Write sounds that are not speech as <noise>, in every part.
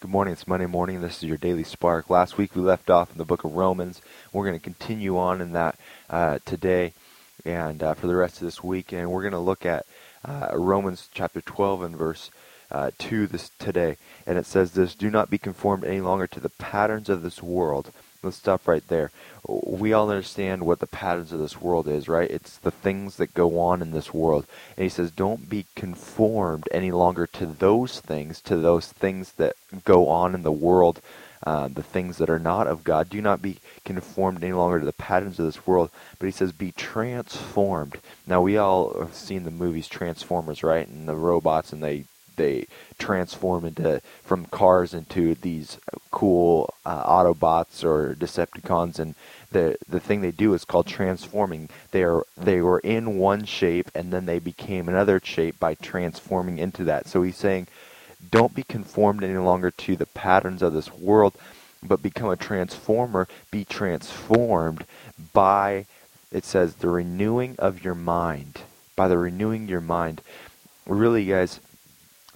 Good morning. It's Monday morning. This is your daily spark. Last week we left off in the book of Romans. We're going to continue on in that uh, today and uh, for the rest of this week. And we're going to look at uh, Romans chapter 12 and verse uh, 2 this today. And it says this Do not be conformed any longer to the patterns of this world Let's stop right there. We all understand what the patterns of this world is, right? It's the things that go on in this world. And he says, don't be conformed any longer to those things, to those things that go on in the world, uh, the things that are not of God. Do not be conformed any longer to the patterns of this world. But he says, be transformed. Now, we all have seen the movies Transformers, right? And the robots, and they they transform into from cars into these cool uh, Autobots or Decepticons, and the the thing they do is called transforming. They are they were in one shape and then they became another shape by transforming into that. So he's saying, don't be conformed any longer to the patterns of this world, but become a transformer. Be transformed by it says the renewing of your mind. By the renewing your mind. Really, guys,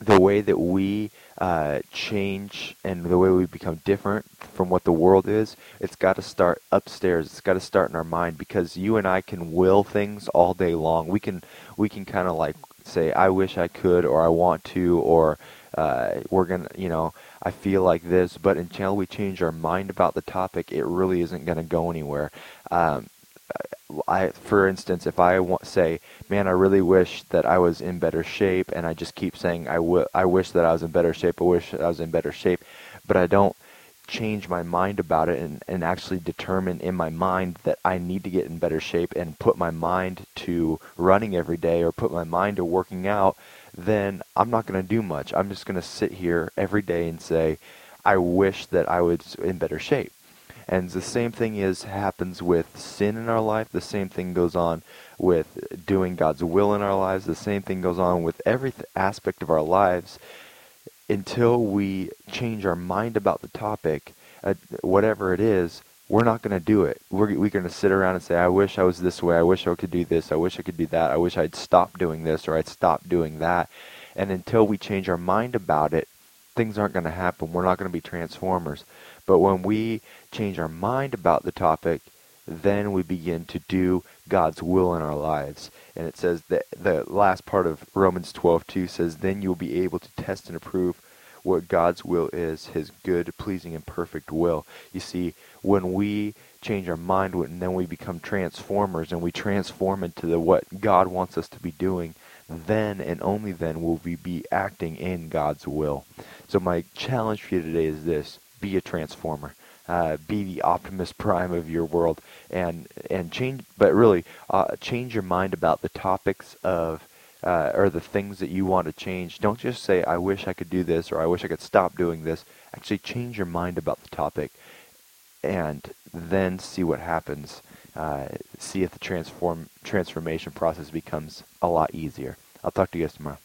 the way that we uh, change and the way we become different from what the world is, it's got to start upstairs. It's got to start in our mind because you and I can will things all day long. We can we can kind of like say, "I wish I could," or "I want to," or uh, "We're gonna," you know, "I feel like this." But until we change our mind about the topic, it really isn't going to go anywhere. Um, I, for instance, if I want, say, man, I really wish that I was in better shape, and I just keep saying, I, w- I wish that I was in better shape, I wish I was in better shape, but I don't change my mind about it and, and actually determine in my mind that I need to get in better shape and put my mind to running every day or put my mind to working out, then I'm not going to do much. I'm just going to sit here every day and say, I wish that I was in better shape. And the same thing is happens with sin in our life. The same thing goes on with doing God's will in our lives. The same thing goes on with every aspect of our lives. Until we change our mind about the topic, uh, whatever it is, we're not going to do it. We're, we're going to sit around and say, I wish I was this way. I wish I could do this. I wish I could do that. I wish I'd stop doing this or I'd stop doing that. And until we change our mind about it, things aren't going to happen. We're not going to be transformers. But when we change our mind about the topic, then we begin to do God's will in our lives. And it says that the last part of Romans 12:2 says, "Then you'll be able to test and approve what God's will is, his good, pleasing and perfect will." You see, when we change our mind and then we become transformers and we transform into the what God wants us to be doing, then and only then will we be acting in God's will. So my challenge for you today is this: be a transformer. Uh, be the Optimus <laughs> Prime of your world, and and change. But really, uh, change your mind about the topics of uh, or the things that you want to change. Don't just say, "I wish I could do this" or "I wish I could stop doing this." Actually, change your mind about the topic, and then see what happens. Uh, see if the transform transformation process becomes a lot easier. I'll talk to you guys tomorrow.